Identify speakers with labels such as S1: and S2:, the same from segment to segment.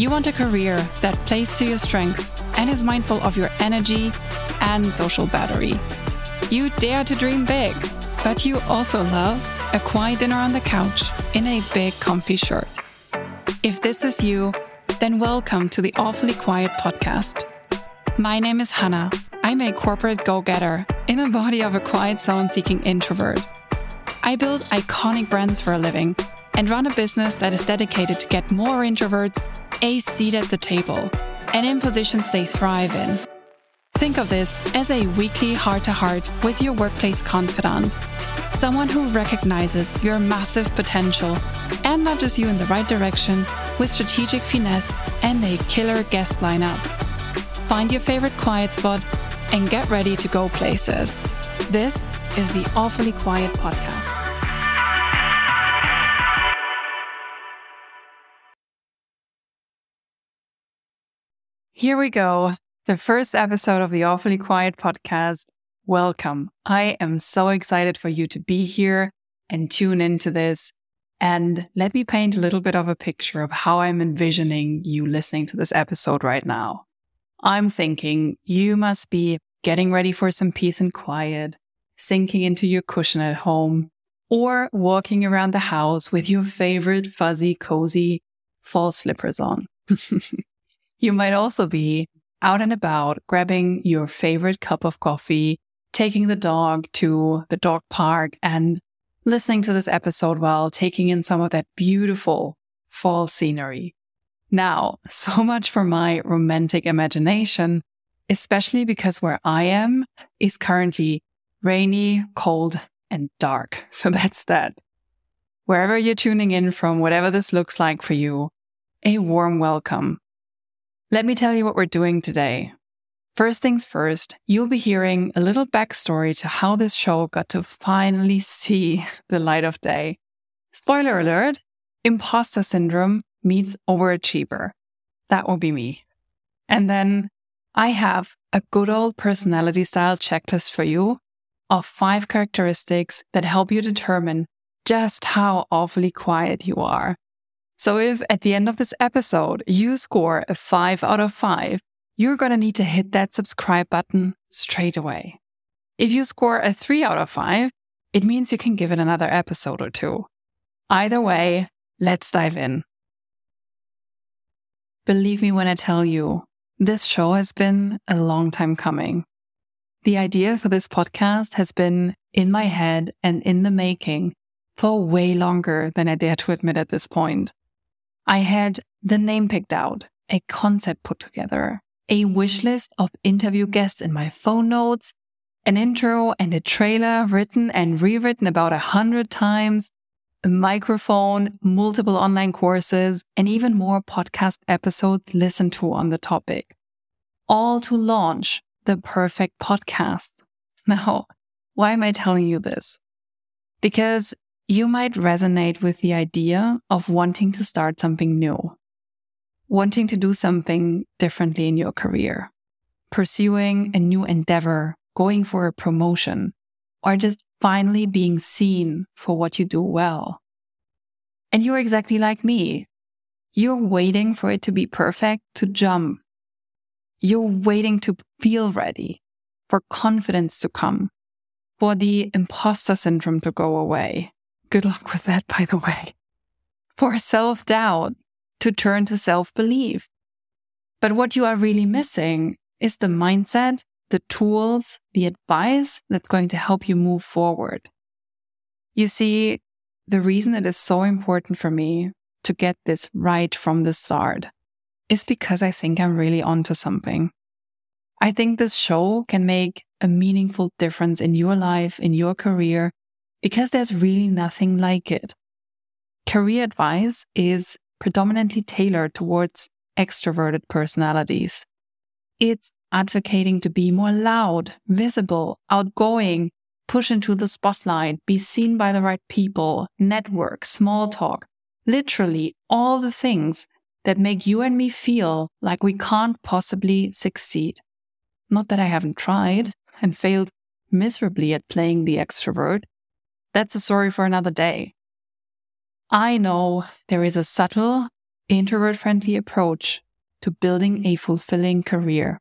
S1: You want a career that plays to your strengths and is mindful of your energy and social battery. You dare to dream big, but you also love a quiet dinner on the couch in a big comfy shirt. If this is you, then welcome to the Awfully Quiet podcast. My name is Hannah. I'm a corporate go getter in the body of a quiet zone seeking introvert. I build iconic brands for a living and run a business that is dedicated to get more introverts a seat at the table and in positions they thrive in. Think of this as a weekly heart to heart with your workplace confidant Someone who recognizes your massive potential and nudges you in the right direction with strategic finesse and a killer guest lineup. Find your favorite quiet spot and get ready to go places. This is the Awfully Quiet Podcast. Here we go. The first episode of the Awfully Quiet podcast welcome. I am so excited for you to be here and tune into this. And let me paint a little bit of a picture of how I'm envisioning you listening to this episode right now. I'm thinking you must be getting ready for some peace and quiet, sinking into your cushion at home, or walking around the house with your favorite fuzzy, cozy fall slippers on. you might also be out and about grabbing your favorite cup of coffee taking the dog to the dog park and listening to this episode while taking in some of that beautiful fall scenery. Now, so much for my romantic imagination, especially because where I am is currently rainy, cold, and dark. So that's that. Wherever you're tuning in from, whatever this looks like for you, a warm welcome. Let me tell you what we're doing today. First things first, you'll be hearing a little backstory to how this show got to finally see the light of day. Spoiler alert, imposter syndrome meets overachiever. That will be me. And then I have a good old personality style checklist for you of five characteristics that help you determine just how awfully quiet you are. So if at the end of this episode you score a five out of five, you're going to need to hit that subscribe button straight away. If you score a 3 out of 5, it means you can give it another episode or two. Either way, let's dive in. Believe me when I tell you, this show has been a long time coming. The idea for this podcast has been in my head and in the making for way longer than I dare to admit at this point. I had the name picked out, a concept put together, a mm-hmm. wish list of interview guests in my phone notes, an intro and a trailer written and rewritten about a hundred times, a microphone, multiple online courses, and even more podcast episodes listened to on the topic. All to launch the perfect podcast. Now, why am I telling you this? Because you might resonate with the idea of wanting to start something new wanting to do something differently in your career, pursuing a new endeavor, going for a promotion, or just finally being seen for what you do well. And you're exactly like me. You're waiting for it to be perfect to jump. You're waiting to feel ready, for confidence to come, for the imposter syndrome to go away. Good luck with that, by the way. For self doubt to turn to self belief. But what you are really missing is the mindset, the tools, the advice that's going to help you move forward. You see, the reason it is so important for me to get this right from the start is because I think I'm really onto something. I think this show can make a meaningful difference in your life, in your career, because there's really nothing like it. Career advice is predominantly tailored towards extroverted personalities. It's advocating to be more loud, visible, outgoing, push into the spotlight, be seen by the right people, network, small talk, literally all the things that make you and me feel like we can't possibly succeed. Not that I haven't tried and failed miserably at playing the extrovert. That's a story for another day. I know there is a subtle, introvert friendly approach to building a fulfilling career.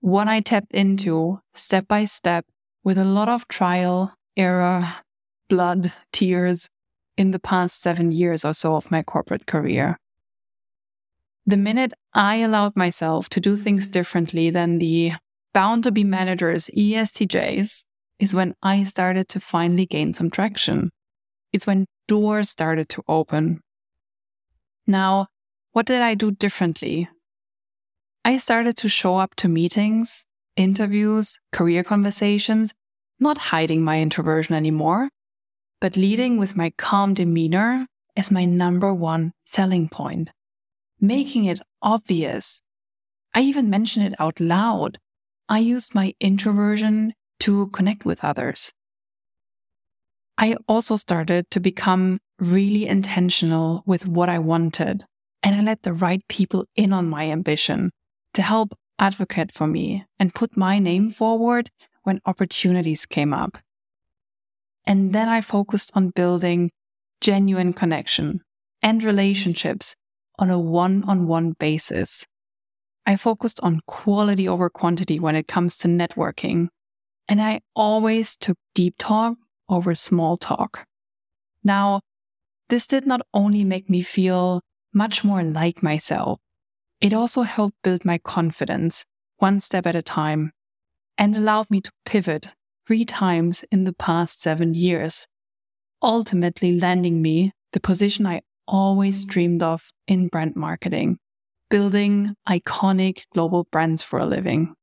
S1: One I tapped into step by step with a lot of trial, error, blood, tears in the past seven years or so of my corporate career. The minute I allowed myself to do things differently than the bound to be managers, ESTJs, is when I started to finally gain some traction. It's when doors started to open. Now, what did I do differently? I started to show up to meetings, interviews, career conversations, not hiding my introversion anymore, but leading with my calm demeanor as my number one selling point, making it obvious. I even mention it out loud. I used my introversion to connect with others. I also started to become really intentional with what I wanted, and I let the right people in on my ambition to help advocate for me and put my name forward when opportunities came up. And then I focused on building genuine connection and relationships on a one on one basis. I focused on quality over quantity when it comes to networking. And I always took deep talk over small talk. Now, this did not only make me feel much more like myself, it also helped build my confidence one step at a time and allowed me to pivot three times in the past seven years, ultimately landing me the position I always dreamed of in brand marketing, building iconic global brands for a living.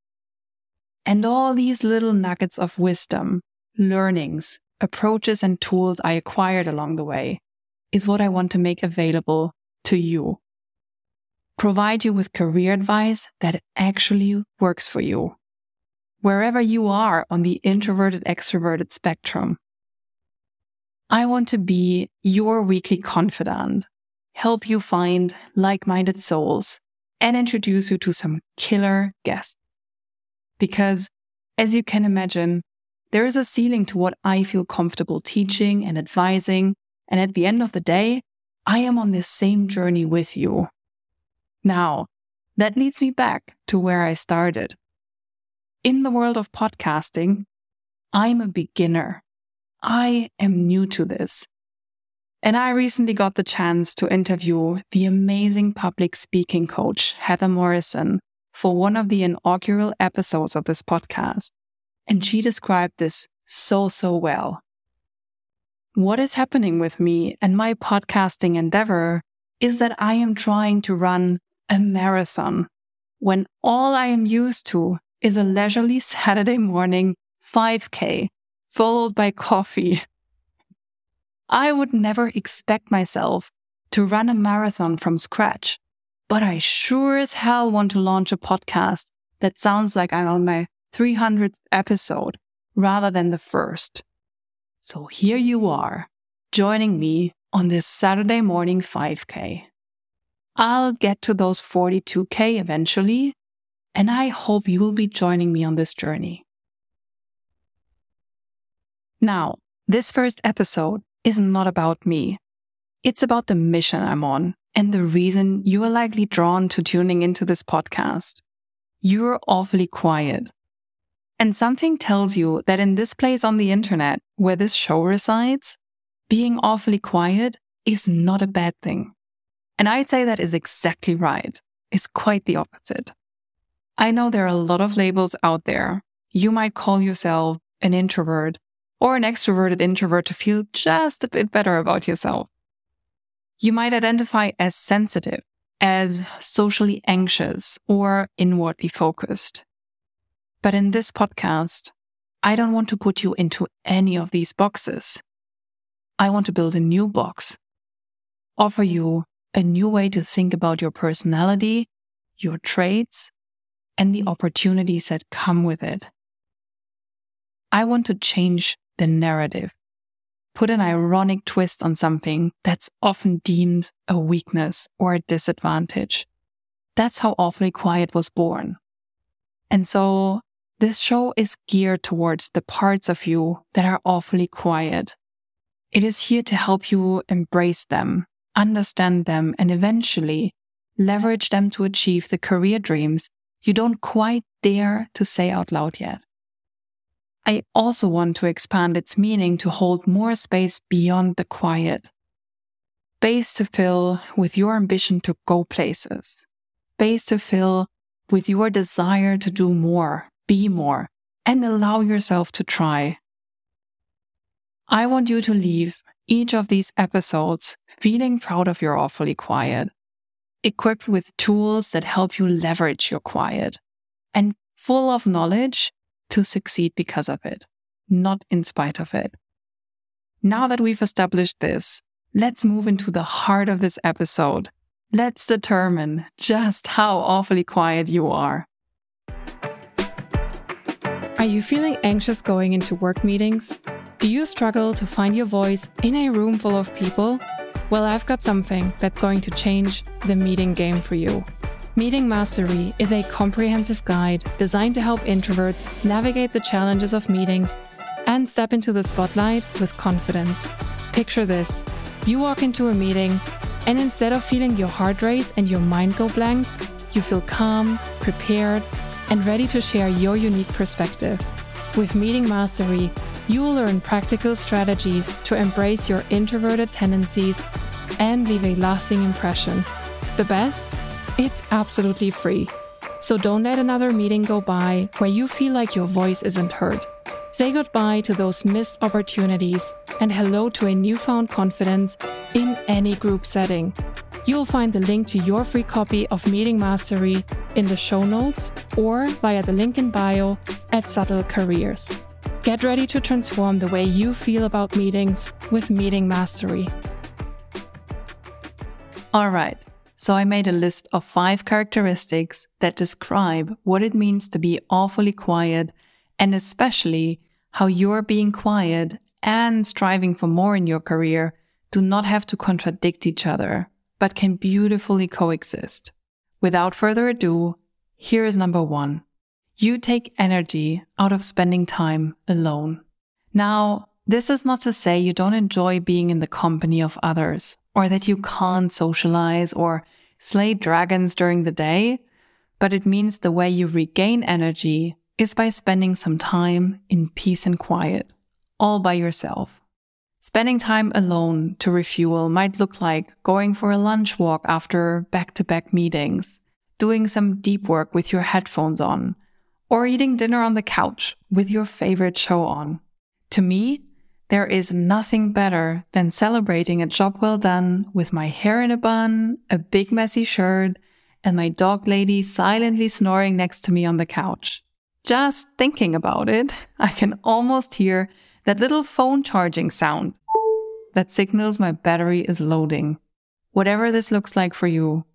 S1: And all these little nuggets of wisdom, learnings, approaches, and tools I acquired along the way is what I want to make available to you provide you with career advice that actually works for you. Wherever you are on the introverted extroverted spectrum. I want to be your weekly confidant, help you find like-minded souls and introduce you to some killer guests. Because as you can imagine, there is a ceiling to what I feel comfortable teaching and advising. And at the end of the day, I am on this same journey with you. Now, that leads me back to where I started. In the world of podcasting, I'm a beginner. I am new to this. And I recently got the chance to interview the amazing public speaking coach, Heather Morrison, for one of the inaugural episodes of this podcast. And she described this so, so well. What is happening with me and my podcasting endeavor is that I am trying to run a marathon when all I am used to is a leisurely Saturday morning 5K followed by coffee. I would never expect myself to run a marathon from scratch, but I sure as hell want to launch a podcast that sounds like I'm on my 300th episode rather than the first. So here you are, joining me on this Saturday morning 5K. I'll get to those 42K eventually, and I hope you'll be joining me on this journey. Now, this first episode is not about me. It's about the mission I'm on and the reason you are likely drawn to tuning into this podcast. You're awfully quiet. And something tells you that in this place on the internet where this show resides, being awfully quiet is not a bad thing. And I'd say that is exactly right. It's quite the opposite. I know there are a lot of labels out there. You might call yourself an introvert or an extroverted introvert to feel just a bit better about yourself. You might identify as sensitive, as socially anxious, or inwardly focused. But in this podcast, I don't want to put you into any of these boxes. I want to build a new box, offer you a new way to think about your personality, your traits, and the opportunities that come with it. I want to change the narrative, put an ironic twist on something that's often deemed a weakness or a disadvantage. That's how Awfully Quiet was born. And so this show is geared towards the parts of you that are awfully quiet. It is here to help you embrace them understand them, and eventually leverage them to achieve the career dreams you don't quite dare to say out loud yet. I also want to expand its meaning to hold more space beyond the quiet. Space to fill with your ambition to go places. Space to fill with your desire to do more, be more, and allow yourself to try. I want you to leave each of these episodes feeling proud of your awfully quiet, equipped with tools that help you leverage your quiet, and full of knowledge to succeed because of it, not in spite of it. Now that we've established this, let's move into the heart of this episode. Let's determine just how awfully quiet you are. Are you feeling anxious going into work meetings? Do you struggle to find your voice in a room full of people? Well, I've got something that's going to change the meeting game for you. Meeting Mastery is a comprehensive guide designed to help introverts navigate the challenges of meetings and step into the spotlight with confidence. Picture this you walk into a meeting, and instead of feeling your heart race and your mind go blank, you feel calm, prepared, and ready to share your unique perspective. With Meeting Mastery, you will learn practical strategies to embrace your introverted tendencies and leave a lasting impression. The best? It's absolutely free. So don't let another meeting go by where you feel like your voice isn't heard. Say goodbye to those missed opportunities and hello to a newfound confidence in any group setting. You'll find the link to your free copy of Meeting Mastery in the show notes or via the link in bio at Subtle Careers. Get ready to transform the way you feel about meetings with Meeting Mastery. All right. So I made a list of five characteristics that describe what it means to be awfully quiet and especially how your being quiet and striving for more in your career do not have to contradict each other, but can beautifully coexist. Without further ado, here is number one. You take energy out of spending time alone. Now, this is not to say you don't enjoy being in the company of others or that you can't socialize or slay dragons during the day, but it means the way you regain energy is by spending some time in peace and quiet, all by yourself. Spending time alone to refuel might look like going for a lunch walk after back to back meetings, doing some deep work with your headphones on, or eating dinner on the couch with your favorite show on. To me, there is nothing better than celebrating a job well done with my hair in a bun, a big messy shirt, and my dog lady silently snoring next to me on the couch. Just thinking about it, I can almost hear that little phone charging sound that signals my battery is loading. Whatever this looks like for you,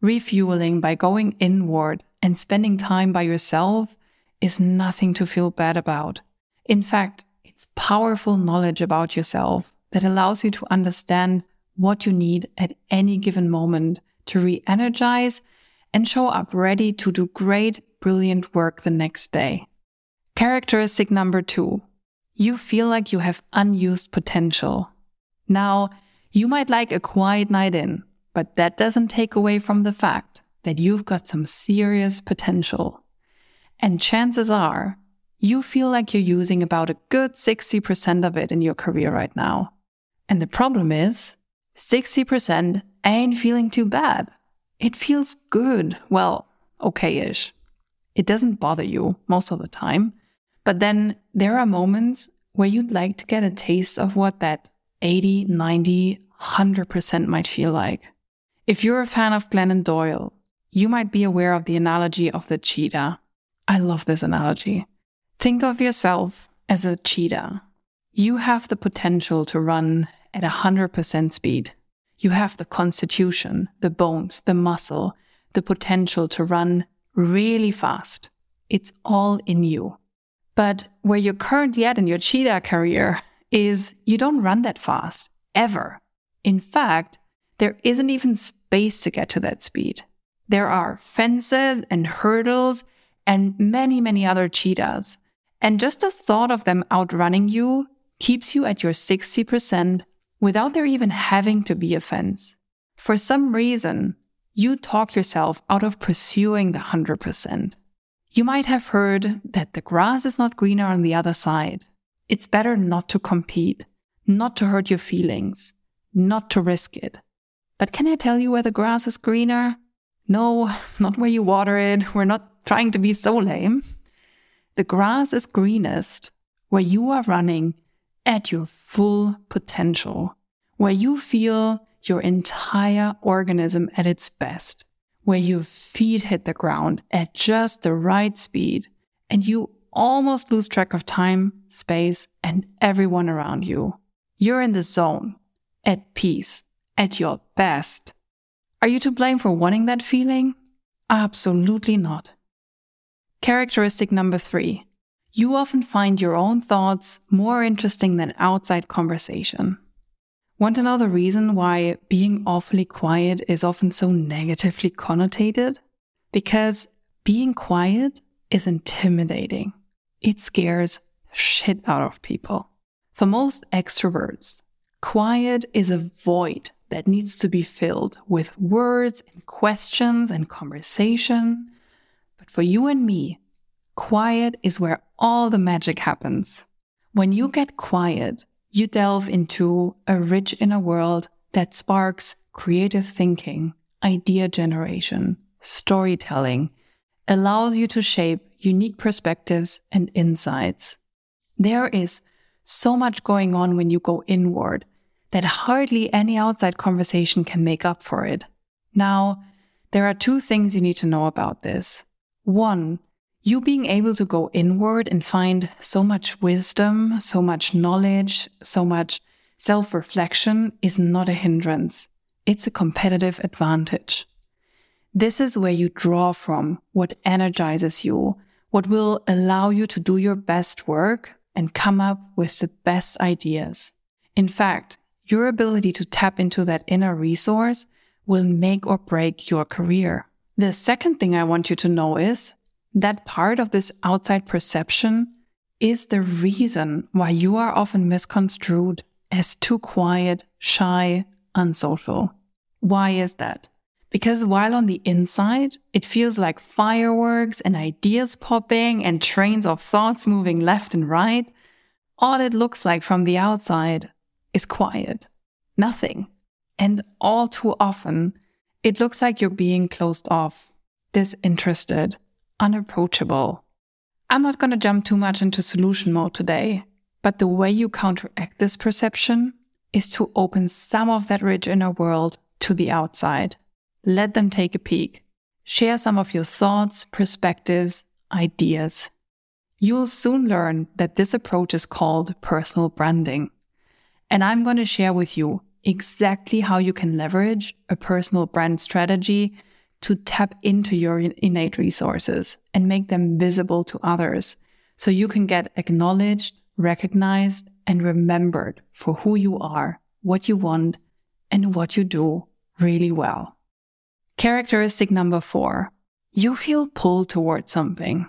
S1: refueling by going inward and spending time by yourself is nothing to feel bad about. In fact, it's powerful knowledge about yourself that allows you to understand what you need at any given moment to re energize and show up ready to do great, brilliant work the next day. Characteristic number two you feel like you have unused potential. Now, you might like a quiet night in, but that doesn't take away from the fact that you've got some serious potential. And chances are you feel like you're using about a good 60% of it in your career right now. And the problem is 60% ain't feeling too bad. It feels good. Well, okay-ish. It doesn't bother you most of the time. But then there are moments where you'd like to get a taste of what that 80, 90, 100% might feel like. If you're a fan of Glennon Doyle, you might be aware of the analogy of the cheetah. I love this analogy. Think of yourself as a cheetah. You have the potential to run at 100% speed. You have the constitution, the bones, the muscle, the potential to run really fast. It's all in you. But where you're currently at in your cheetah career is you don't run that fast, ever. In fact, there isn't even space to get to that speed. There are fences and hurdles and many, many other cheetahs and just the thought of them outrunning you keeps you at your 60% without there even having to be a fence. For some reason, you talk yourself out of pursuing the 100%. You might have heard that the grass is not greener on the other side. It's better not to compete, not to hurt your feelings, not to risk it. But can I tell you where the grass is greener? No, not where you water it. We're not trying to be so lame. The grass is greenest where you are running at your full potential, where you feel your entire organism at its best, where your feet hit the ground at just the right speed, and you almost lose track of time, space, and everyone around you. You're in the zone, at peace, at your best. Are you to blame for wanting that feeling? Absolutely not. Characteristic number three. You often find your own thoughts more interesting than outside conversation. Want to know the reason why being awfully quiet is often so negatively connotated? Because being quiet is intimidating. It scares shit out of people. For most extroverts, quiet is a void that needs to be filled with words and questions and conversation. For you and me, quiet is where all the magic happens. When you get quiet, you delve into a rich inner world that sparks creative thinking, idea generation, storytelling, allows you to shape unique perspectives and insights. There is so much going on when you go inward that hardly any outside conversation can make up for it. Now, there are two things you need to know about this. One, you being able to go inward and find so much wisdom, so much knowledge, so much self reflection is not a hindrance. It's a competitive advantage. This is where you draw from what energizes you, what will allow you to do your best work and come up with the best ideas. In fact, your ability to tap into that inner resource will make or break your career. The second thing I want you to know is that part of this outside perception is the reason why you are often misconstrued as too quiet, shy, unsocial. Why is that? Because while on the inside, it feels like fireworks and ideas popping and trains of thoughts moving left and right, all it looks like from the outside is quiet, nothing. And all too often, it looks like you're being closed off, disinterested, unapproachable. I'm not going to jump too much into solution mode today, but the way you counteract this perception is to open some of that rich inner world to the outside. Let them take a peek. Share some of your thoughts, perspectives, ideas. You'll soon learn that this approach is called personal branding. And I'm going to share with you exactly how you can leverage a personal brand strategy to tap into your innate resources and make them visible to others so you can get acknowledged, recognized, and remembered for who you are, what you want, and what you do really well. Characteristic number four, you feel pulled towards something.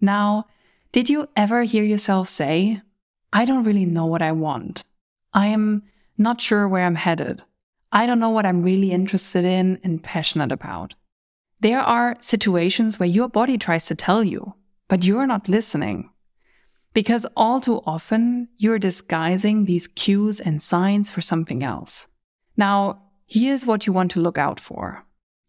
S1: Now, did you ever hear yourself say, I don't really know what I want? I am not sure where I'm headed. I don't know what I'm really interested in and passionate about. There are situations where your body tries to tell you, but you're not listening. Because all too often, you're disguising these cues and signs for something else. Now, here's what you want to look out for.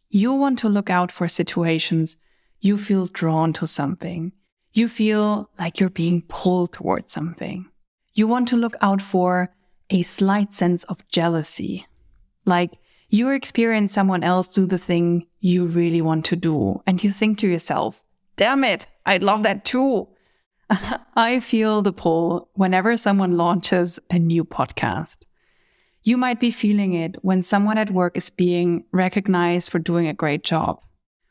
S1: You want to look out for situations you feel drawn to something. You feel like you're being pulled towards something. You want to look out for a slight sense of jealousy. Like you experience someone else do the thing you really want to do, and you think to yourself, damn it, I'd love that too. I feel the pull whenever someone launches a new podcast. You might be feeling it when someone at work is being recognized for doing a great job,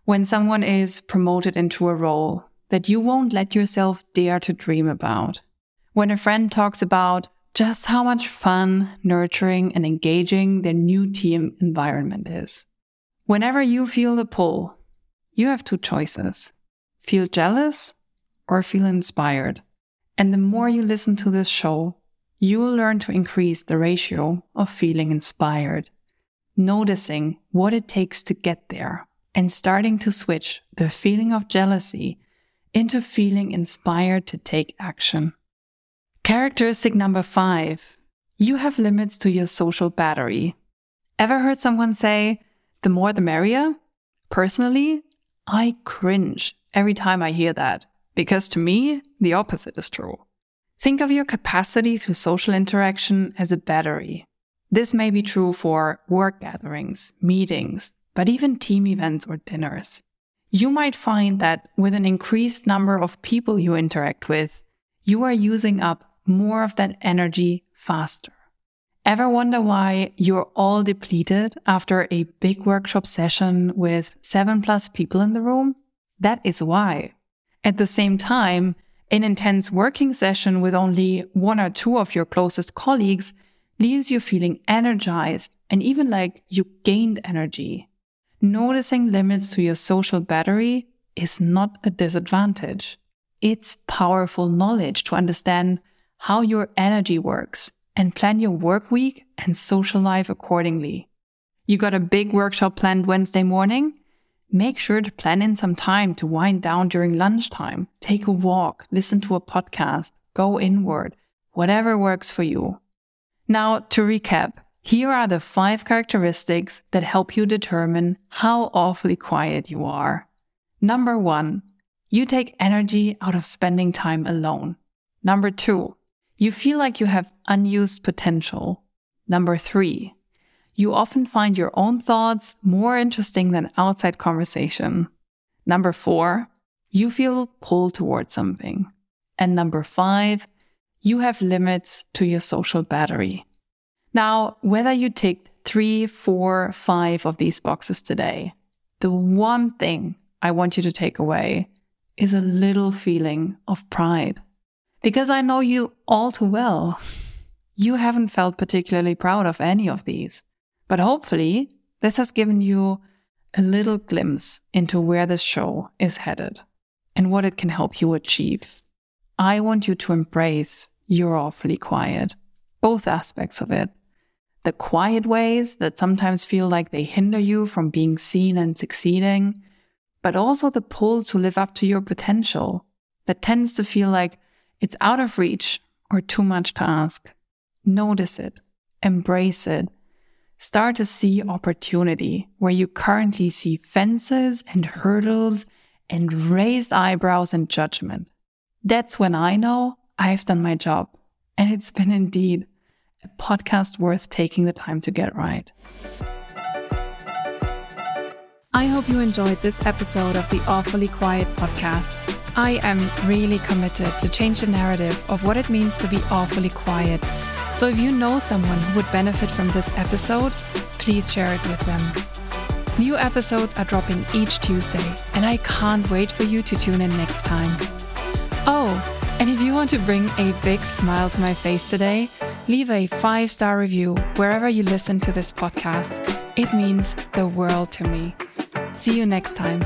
S1: when someone is promoted into a role that you won't let yourself dare to dream about, when a friend talks about just how much fun, nurturing, and engaging their new team environment is. Whenever you feel the pull, you have two choices feel jealous or feel inspired. And the more you listen to this show, you will learn to increase the ratio of feeling inspired. noticing what it takes to get there and starting to switch the feeling of jealousy into feeling inspired to take action. Characteristic number five you have limits to your social battery. Ever heard someone say, the more the merrier? Personally, I cringe every time I hear that because to me, the opposite is true. Think of your capacity to social interaction as a battery. This may be true for work gatherings, meetings, but even team events or dinners. You might find that with an increased number of people you interact with, you are using up more of that energy faster. Ever wonder why you're all depleted after a big workshop session with seven plus people in the room? That is why. At the same time, an intense working session with only one or two of your closest colleagues leaves you feeling energized and even like you gained energy. Noticing limits to your social battery is not a disadvantage. It's powerful knowledge to understand how your energy works and plan your work week and social life accordingly. You got a big workshop planned Wednesday morning? Make sure to plan in some time to wind down during lunchtime, take a walk, listen to a podcast, go inward, whatever works for you. Now, to recap, here are the five characteristics that help you determine how awfully quiet you are. Number one, you take energy out of spending time alone. Number two, you feel like you have unused potential. Number three, you often find your own thoughts more interesting than outside conversation. Number four, you feel pulled towards something. And number five, you have limits to your social battery. Now, whether you ticked three, four, five of these boxes today, the one thing I want you to take away is a little feeling of pride. Because I know you all too well. You haven't felt particularly proud of any of these. But hopefully, this has given you a little glimpse into where this show is headed and what it can help you achieve. I want you to embrace your awfully quiet, both aspects of it. The quiet ways that sometimes feel like they hinder you from being seen and succeeding, but also the pull to live up to your potential that tends to feel like it's out of reach or too much to ask. Notice it, embrace it, start to see opportunity where you currently see fences and hurdles and raised eyebrows and judgment. That's when I know I've done my job. And it's been indeed a podcast worth taking the time to get right. I hope you enjoyed this episode of the Awfully Quiet podcast. I am really committed to change the narrative of what it means to be awfully quiet. So if you know someone who would benefit from this episode, please share it with them. New episodes are dropping each Tuesday, and I can't wait for you to tune in next time. Oh, and if you want to bring a big smile to my face today, leave a five star review wherever you listen to this podcast. It means the world to me. See you next time.